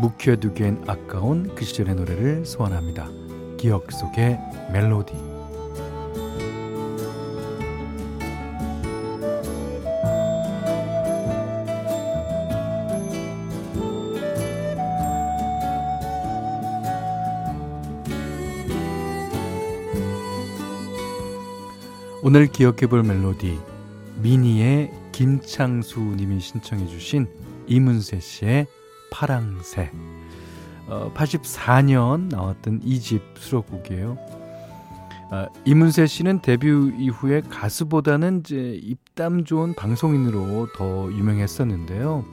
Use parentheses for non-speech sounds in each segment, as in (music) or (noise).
묵혀두기엔 아까운 그 시절의 노래를 소환합니다. 기억 속의 멜로디. 오늘 기억해 볼 멜로디 미니의 김창수 님이 신청해 주신 이문세 씨의 파랑새 어, 84년 나왔던 이 집 수록곡이에요. 어, 이문세 씨는 데뷔 이후에 가수보다는 이제 입담 좋은 방송인으로 더 유명했었는데요.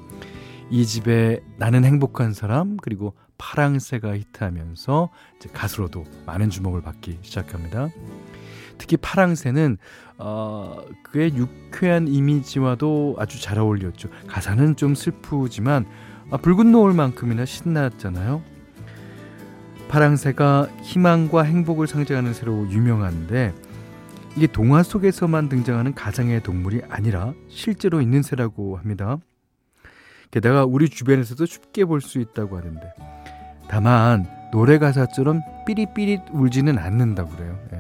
이 집에 나는 행복한 사람 그리고 파랑새가 히트하면서 가수로도 많은 주목을 받기 시작합니다. 특히 파랑새는 어, 그의 유쾌한 이미지와도 아주 잘 어울렸죠. 가사는 좀 슬프지만 아, 붉은 노을만큼이나 신났잖아요. 파랑새가 희망과 행복을 상징하는 새로 유명한데 이게 동화 속에서만 등장하는 가상의 동물이 아니라 실제로 있는 새라고 합니다. 게다가 우리 주변에서도 쉽게 볼 수 있다고 하는데 다만 노래 가사처럼 삐릿삐릿 울지는 않는다고 그래요. 예.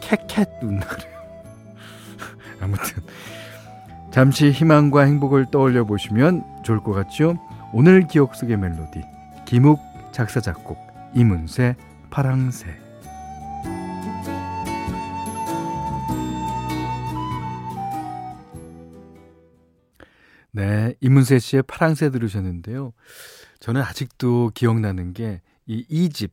캣캣 운다 그래요. (laughs) 아무튼 잠시 희망과 행복을 떠올려 보시면 좋을 것 같죠? 오늘 기억 속의 멜로디 김욱 작사 작곡 이문세 파랑새 네, 이문세 씨의 파랑새 들으셨는데요. 저는 아직도 기억나는 게 이 이집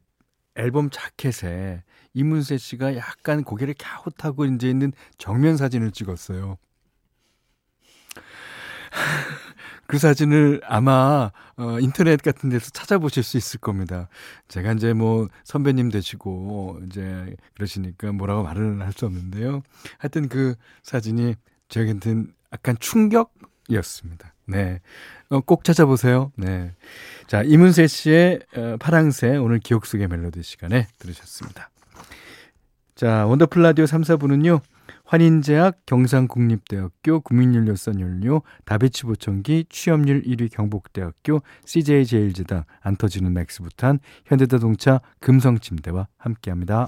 앨범 자켓에 이문세 씨가 약간 고개를 갸웃하고 이제 있는 정면 사진을 찍었어요. 그 사진을 아마 어, 인터넷 같은 데서 찾아보실 수 있을 겁니다. 제가 이제 뭐 선배님 되시고 이제 그러시니까 뭐라고 말을 할 수 없는데요. 하여튼 그 사진이 저희한테는 약간 충격이었습니다. 네. 어, 꼭 찾아보세요. 네. 자, 이문세 씨의 어, 파랑새 오늘 기억 속의 멜로디 시간에 들으셨습니다. 자, 원더풀 라디오 3, 4부는요. 환인제약, 경상국립대학교, 국민연료선연료, 다비치 보청기, 취업률 1위 경북대학교, CJ제일제당, 안 터지는 맥스부탄, 현대자동차, 금성침대와 함께합니다.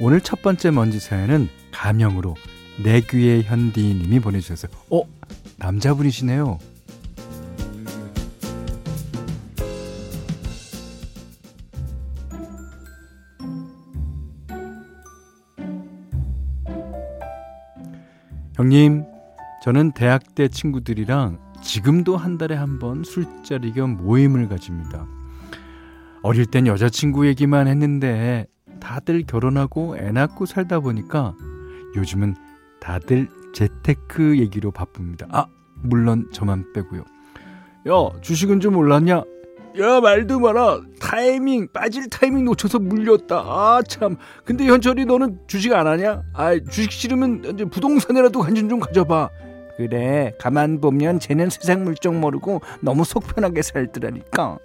오늘 첫 번째 먼지 사연은 가명으로 내 귀의 현디님이 보내주셨어요. 어? 남자분이시네요. 형님, 저는 대학 때 친구들이랑 지금도 한 달에 한 번 술자리 겸 모임을 가집니다. 어릴 땐 여자친구 얘기만 했는데 다들 결혼하고 애 낳고 살다 보니까 요즘은 다들 재테크 얘기로 바쁩니다. 아, 물론 저만 빼고요. 야, 주식은 좀 올랐냐? 야, 말도 마라. 타이밍, 빠질 타이밍 놓쳐서 물렸다. 아, 참. 근데 현철이 너는 주식 안 하냐? 아, 주식 싫으면 이제 부동산이라도 관심 좀 가져봐. 그래, 가만 보면 쟤는 세상 물정 모르고 너무 속 편하게 살더라니까.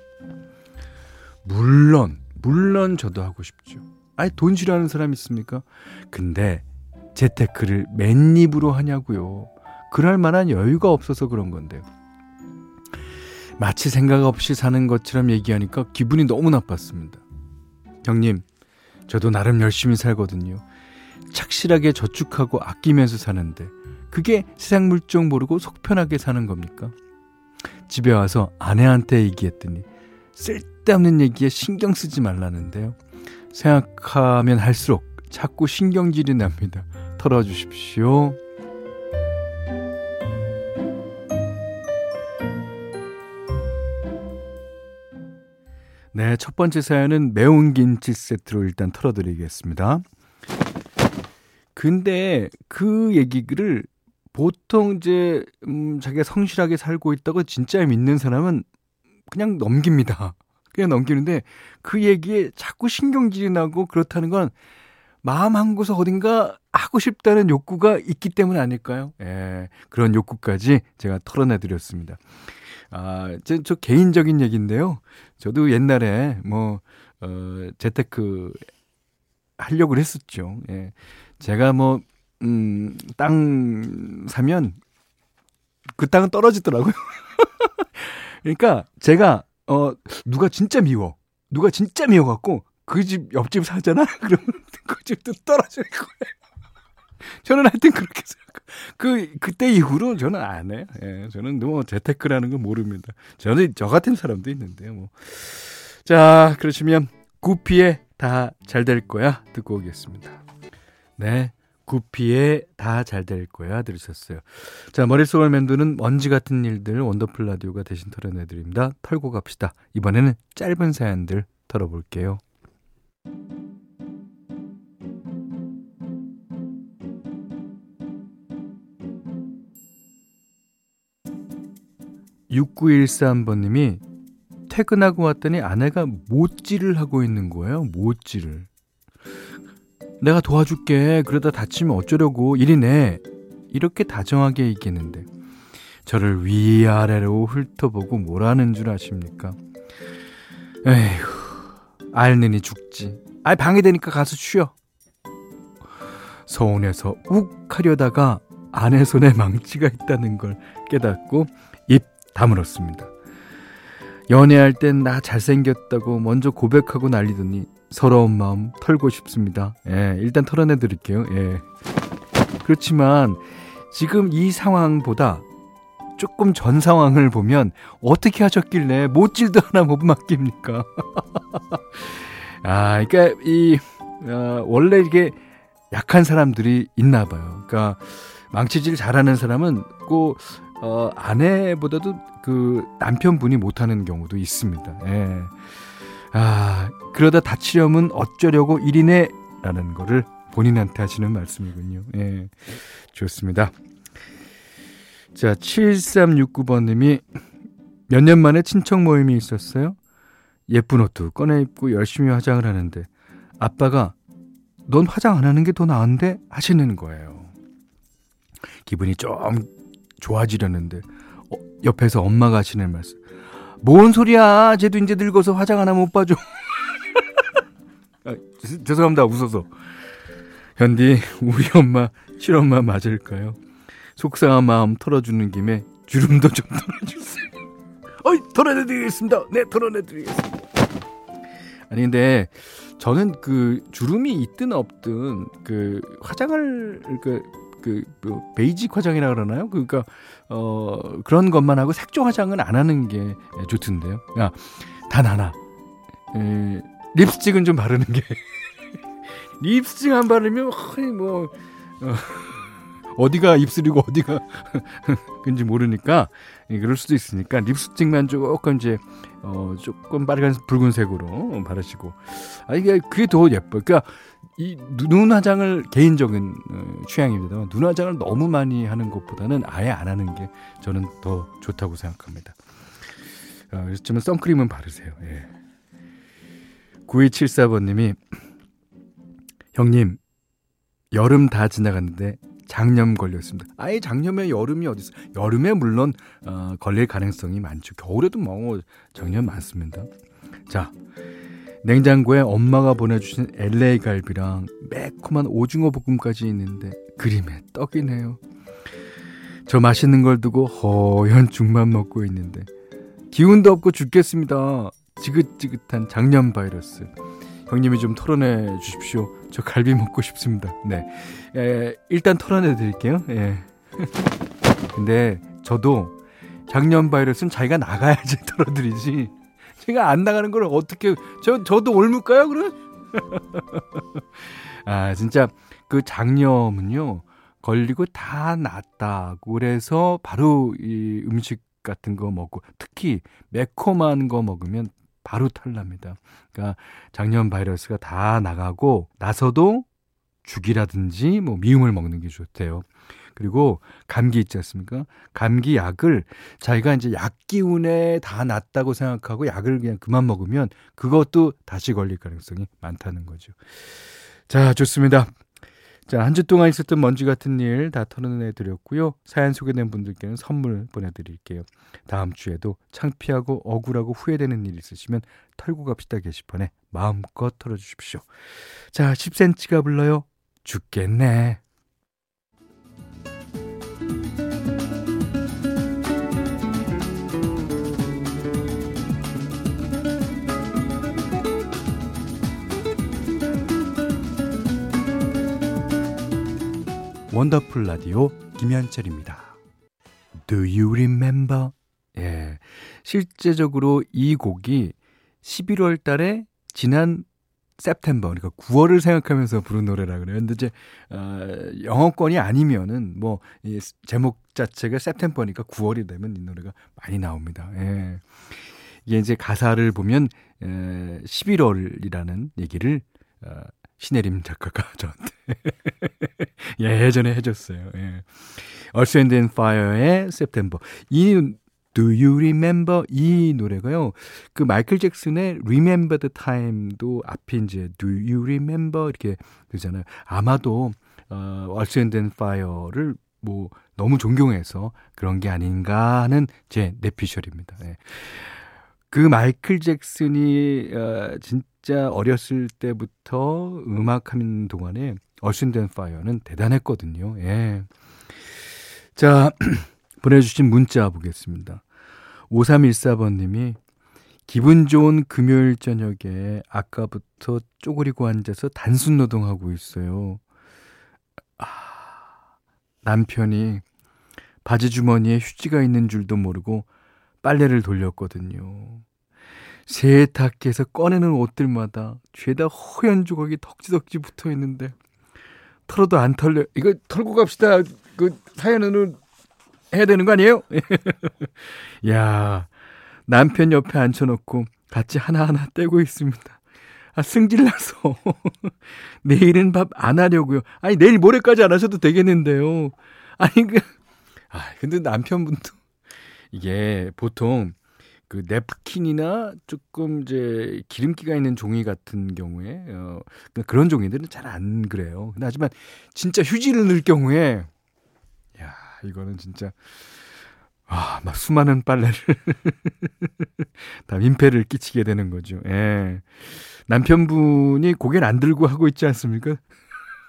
물론, 물론 저도 하고 싶죠. 아니 돈 싫어하는 사람 있습니까? 근데 재테크를 맨입으로 하냐고요. 그럴 만한 여유가 없어서 그런 건데요. 마치 생각 없이 사는 것처럼 얘기하니까 기분이 너무 나빴습니다. 형님, 저도 나름 열심히 살거든요. 착실하게 저축하고 아끼면서 사는데 그게 세상 물정 모르고 속 편하게 사는 겁니까? 집에 와서 아내한테 얘기했더니 쓸데없는 얘기에 신경 쓰지 말라는데요. 생각하면 할수록 자꾸 신경질이 납니다. 털어주십시오. 네, 첫 번째 사연은 매운 김치 세트로 일단 털어드리겠습니다. 근데 그 얘기를 보통 이제 음, 자기가 성실하게 살고 있다고 진짜 믿는 사람은 그냥 넘깁니다. 그냥 넘기는데 그 얘기에 자꾸 신경질이 나고 그렇다는 건 마음 한 구석 어딘가 하고 싶다는 욕구가 있기 때문 아닐까요? 예, 그런 욕구까지 제가 털어내 드렸습니다. 아, 저, 저 개인적인 얘기인데요. 저도 옛날에 뭐, 어, 재테크 하려고 했었죠. 예. 제가 뭐, 음, 땅 사면 그 땅은 떨어지더라고요. (laughs) 그러니까 제가 어 누가 진짜 미워. 누가 진짜 미워 갖고 그 집 옆집 사잖아. (laughs) 그러면 그 집도 떨어질 거예요. (laughs) 저는 하여튼 그렇게 생각. 그 그때 이후로 저는 안 해요. 예, 저는 뭐 재테크라는 건 모릅니다. 저는 저 같은 사람도 있는데요. 뭐. 자, 그러시면 구피에 다 잘 될 거야 듣고 오겠습니다. 네. 구피에 다잘 될 거야 들으셨어요. 자, 머릿속을 맴도는 먼지 같은 일들 원더풀 라디오가 대신 털어내 드립니다. 털고 갑시다. 이번에는 짧은 사연들 털어볼게요. 6913번님이 퇴근하고 왔더니 아내가 못질을 하고 있는 거예요. 못질을. 내가 도와줄게. 그러다 다치면 어쩌려고. 이리네. 이렇게 다정하게 얘기했는데 저를 위아래로 훑어보고 뭐라는 줄 아십니까? 에휴, 알느니 죽지. 아, 방해되니까 가서 쉬어. 서운해서 욱 하려다가 아내 손에 망치가 있다는 걸 깨닫고 입 다물었습니다. 연애할 땐 나 잘생겼다고 먼저 고백하고 난리더니 서러운 마음 털고 싶습니다. 예, 일단 털어내 드릴게요. 예. 그렇지만 지금 이 상황보다 조금 전 상황을 보면 어떻게 하셨길래 못질도 하나 못 맡깁니까? (laughs) 아, 그러니까 이 어, 원래 이게 약한 사람들이 있나 봐요. 그러니까 망치질 잘하는 사람은 꼭 어, 아내보다도 그 남편분이 못하는 경우도 있습니다. 예. 아, 그러다 다치려면 어쩌려고 일이네? 라는 거를 본인한테 하시는 말씀이군요. 예. 좋습니다. 자, 7369번님이 몇 년 만에 친척 모임이 있었어요. 예쁜 옷도 꺼내 입고 열심히 화장을 하는데 아빠가 넌 화장 안 하는 게 더 나은데 하시는 거예요. 기분이 좀 좋아지려는데 어, 옆에서 엄마가 하시는 말씀. 뭔 소리야? 쟤도 이제 늙어서 화장 하나 못 봐줘. (laughs) 아, 죄송합니다. 웃어서. 현디, 우리 엄마, 실엄마 맞을까요? 속상한 마음 털어주는 김에 주름도 좀 털어주세요. (laughs) 어이, 털어내드리겠습니다. 네, 털어내드리겠습니다. 아니, 근데 저는 그 주름이 있든 없든 그 화장을, 그, 그, 뭐, 베이직 화장이라 그러나요? 그러니까, 어, 그런 것만 하고 색조 화장은 안 하는 게 좋던데요. 야, 단 하나. 에, 립스틱은 좀 바르는 게. (laughs) 립스틱 안 바르면, 허이, 뭐, 어, 어디가 입술이고 어디가 (laughs) 그런지 모르니까 예, 그럴 수도 있으니까 립스틱만 조금 이제 어 조금 빨간 붉은색으로 바르시고 아 이게 그게 더 예뻐. 그러니까 이 눈 화장을 개인적인 어, 취향입니다만 눈 화장을 너무 많이 하는 것보다는 아예 안 하는 게 저는 더 좋다고 생각합니다. 어, 그렇지만 선크림은 바르세요. 예. 9274번님이 형님 여름 다 지나갔는데 장염 걸렸습니다. 아예 장염에 여름이 어디 있어? 여름에 물론 어, 걸릴 가능성이 많죠. 겨울에도 뭐 장염 많습니다. 자, 냉장고에 엄마가 보내주신 LA 갈비랑 매콤한 오징어 볶음까지 있는데 그림의 떡이네요. 저 맛있는 걸 두고 허연 죽만 먹고 있는데 기운도 없고 죽겠습니다. 지긋지긋한 작년 바이러스. 형님이 좀 털어내 주십시오. 저 갈비 먹고 싶습니다. 네. 에, 일단 털어내 드릴게요. 예. (laughs) 근데 저도 작년 바이러스는 자기가 나가야지 (laughs) 털어드리지. 제가 안 나가는 걸 어떻게, 저, 저도 옮을까요, 그럼? (laughs) 아, 진짜 그 장염은요, 걸리고 다 낫다고 그래서 바로 이 음식 같은 거 먹고 특히 매콤한 거 먹으면 바로 탈납니다. 그러니까 작년 바이러스가 다 나가고 나서도 죽이라든지 뭐 미음을 먹는 게 좋대요. 그리고 감기 있지 않습니까? 감기 약을 자기가 이제 약 기운에 다 낫다고 생각하고 약을 그냥 그만 먹으면 그것도 다시 걸릴 가능성이 많다는 거죠. 자, 좋습니다. 자, 한 주 동안 있었던 먼지 같은 일 다 털어내 드렸고요. 사연 소개된 분들께는 선물 보내드릴게요. 다음 주에도 창피하고 억울하고 후회되는 일 있으시면 털고 갑시다 게시판에 마음껏 털어주십시오. 자, 10cm가 불러요. 죽겠네. 원더풀 라디오 김현철입니다. Do you remember? 예. 실제적으로 이 곡이 11월 달에 지난 september 그러니까 9월을 생각하면서 부른 노래라 그래요. 근데 이제 어, 영어권이 아니면은 뭐 이 제목 자체가 september니까 9월이 되면 이 노래가 많이 나옵니다. 예. 이게 이제 가사를 보면 에, 11월이라는 얘기를 어, 신혜림 작가가 저한테 예, 예전에 해줬어요. 예. Earth, Wind and Fire의 September. 이 Do You Remember 이 노래가요. 그 마이클 잭슨의 Remember the Time도 앞에 이제 Do You Remember 이렇게 되잖아요. 아마도 어, Earth, Wind and Fire를 뭐 너무 존경해서 그런 게 아닌가 하는 제 내피셜입니다. 예. 그 마이클 잭슨이 어, 진 짜 어렸을 때부터 음악하는 동안에 어신된 파이어는 대단했거든요. 예. 자, (clears throat) 보내주신 문자 보겠습니다. 5314번님이 기분 좋은 금요일 저녁에 아까부터 쪼그리고 앉아서 단순 노동하고 있어요. 아, 남편이 바지 주머니에 휴지가 있는 줄도 모르고 빨래를 돌렸거든요. 세탁기에서 꺼내는 옷들마다 죄다 허연 조각이 덕지덕지 붙어 있는데 털어도 안 털려. 이거 털고 갑시다. 그 사연은 해야 되는 거 아니에요? (laughs) 야 남편 옆에 앉혀놓고 같이 하나하나 떼고 있습니다. 아, 승질나서. (laughs) 내일은 밥 안 하려고요. 아니, 내일 모레까지 안 하셔도 되겠는데요. 아니, 그, 아, 근데 남편분도 이게 보통 그 냅킨이나 조금 이제 기름기가 있는 종이 같은 경우에 어 그러니까 그런 종이들은 잘 안 그래요. 근데 하지만 진짜 휴지를 넣을 경우에 야 이거는 진짜 아 막 수많은 빨래를 (laughs) 다 민폐를 끼치게 되는 거죠. 예. 남편분이 고개를 안 들고 하고 있지 않습니까?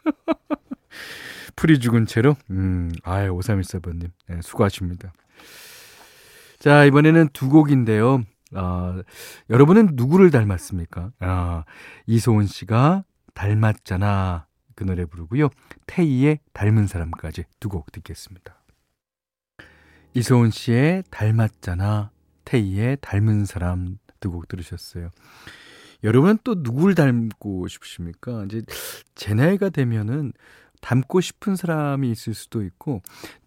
(laughs) 풀이 죽은 채로 음 아유 5314번 님 예, 수고하십니다. 자, 이번에는 두 곡인데요. 어, 여러분은 누구를 닮았습니까? 아, 이소은 씨가 닮았잖아. 그 노래 부르고요. 태희의 닮은 사람까지 두 곡 듣겠습니다. 이소은 씨의 닮았잖아. 태희의 닮은 사람 두 곡 들으셨어요. 여러분은 또 누굴 닮고 싶으십니까? 이제 제 나이가 되면은 닮고 싶은 사람이 있을 수도 있고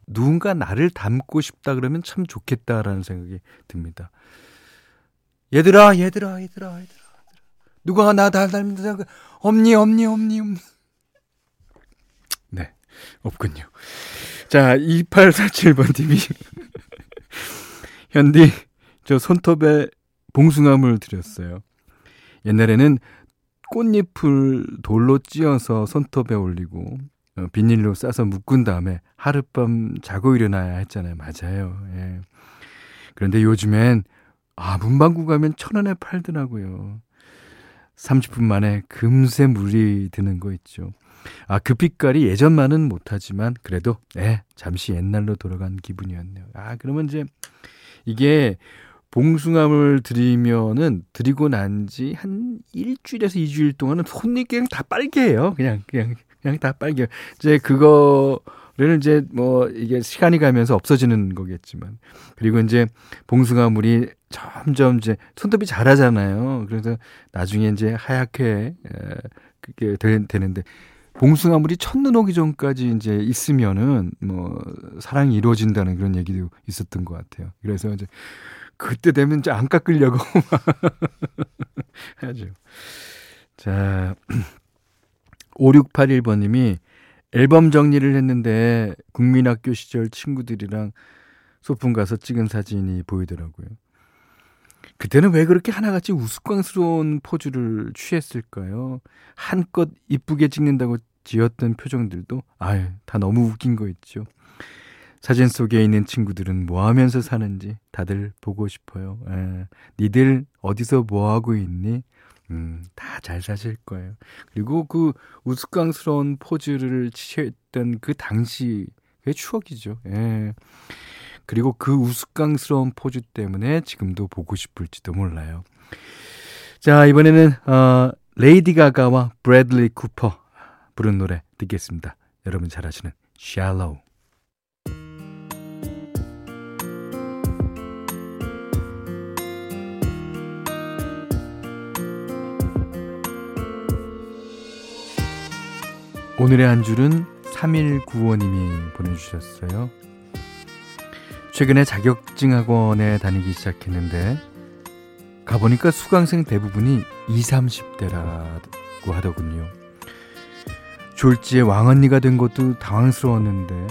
누군가 나를 닮고 싶다 그러면 참 좋겠다라는 생각이 듭니다. 얘들아, 얘들아, 얘들아, 얘들아. 누가 나 닮는다. 없니, 없니, 없니, 없니. 네, 없군요. 자, 2847번 님이. (laughs) 현디, 저 손톱에 봉숭아물 드렸어요. 옛날에는 꽃잎을 돌로 찧어서 손톱에 올리고 어, 비닐로 싸서 묶은 다음에 하룻밤 자고 일어나야 했잖아요. 맞아요. 예. 그런데 요즘엔 아, 문방구 가면 천 원에 팔더라고요. 30분 만에 금세 물이 드는 거 있죠. 아, 그 빛깔이 예전만은 못하지만 그래도 예, 잠시 옛날로 돌아간 기분이었네요. 아, 그러면 이제 이게 봉숭아물 드리면은 드리고 난 지 한 일주일에서 이주일 동안은 손이 그냥 다 빨개요. 그냥 그냥 그냥 다 빨개요. 이제 그거를 이제 뭐 이게 시간이 가면서 없어지는 거겠지만 그리고 이제 봉숭아물이 점점 이제 손톱이 자라잖아요. 그래서 나중에 이제 하얗게 그게 되는데 봉숭아물이 첫눈 오기 전까지 이제 있으면은 뭐 사랑이 이루어진다는 그런 얘기도 있었던 것 같아요. 그래서 이제 그때 되면 이제 안 깎으려고 (laughs) 하죠. 자, 5681번님이 앨범 정리를 했는데 국민학교 시절 친구들이랑 소풍 가서 찍은 사진이 보이더라고요. 그때는 왜 그렇게 하나같이 우스꽝스러운 포즈를 취했을까요? 한껏 이쁘게 찍는다고 지었던 표정들도 아유 다 너무 웃긴 거 있죠. 사진 속에 있는 친구들은 뭐 하면서 사는지 다들 보고 싶어요. 에, 예. 니들 어디서 뭐 하고 있니? 음, 다 잘 사실 거예요. 그리고 그 우스꽝스러운 포즈를 취했던 그 당시 그 추억이죠. 예. 그리고 그 우스꽝스러운 포즈 때문에 지금도 보고 싶을지도 몰라요. 자, 이번에는 어 레이디 가가와 브래들리 쿠퍼 부른 노래 듣겠습니다. 여러분 잘 아시는 Shallow. 오늘의 한 줄은 3195님이 보내주셨어요. 최근에 자격증 학원에 다니기 시작했는데 가보니까 수강생 대부분이 20, 30대라고 하더군요. 졸지에 왕언니가 된 것도 당황스러웠는데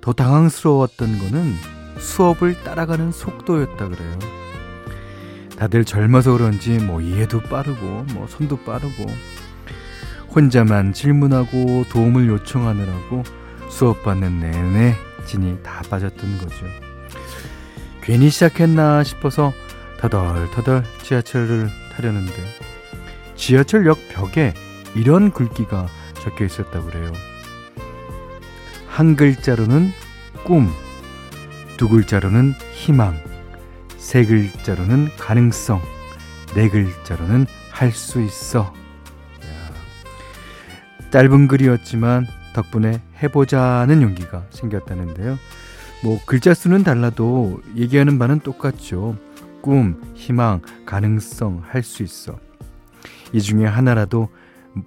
더 당황스러웠던 거는 수업을 따라가는 속도였다 그래요. 다들 젊어서 그런지 뭐 이해도 빠르고 뭐 손도 빠르고 혼자만 질문하고 도움을 요청하느라고 수업 받는 내내 진이 다 빠졌던 거죠. 괜히 시작했나 싶어서 터덜터덜 지하철을 타려는데 지하철역 벽에 이런 글귀가 적혀 있었다고 그래요. 한 글자로는 꿈, 두 글자로는 희망, 세 글자로는 가능성, 네 글자로는 할 수 있어. 짧은 글이었지만 덕분에 해보자는 용기가 생겼다는데요. 뭐 글자 수는 달라도 얘기하는 바는 똑같죠. 꿈, 희망, 가능성, 할 수 있어. 이 중에 하나라도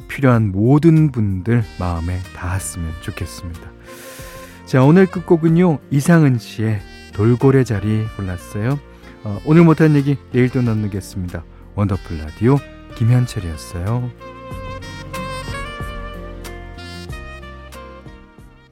필요한 모든 분들 마음에 닿았으면 좋겠습니다. 자, 오늘 끝곡은요. 이상은 씨의 돌고래 자리 골랐어요. 어, 오늘 못한 얘기 내일 또 나누겠습니다. 원더풀 라디오 김현철이었어요.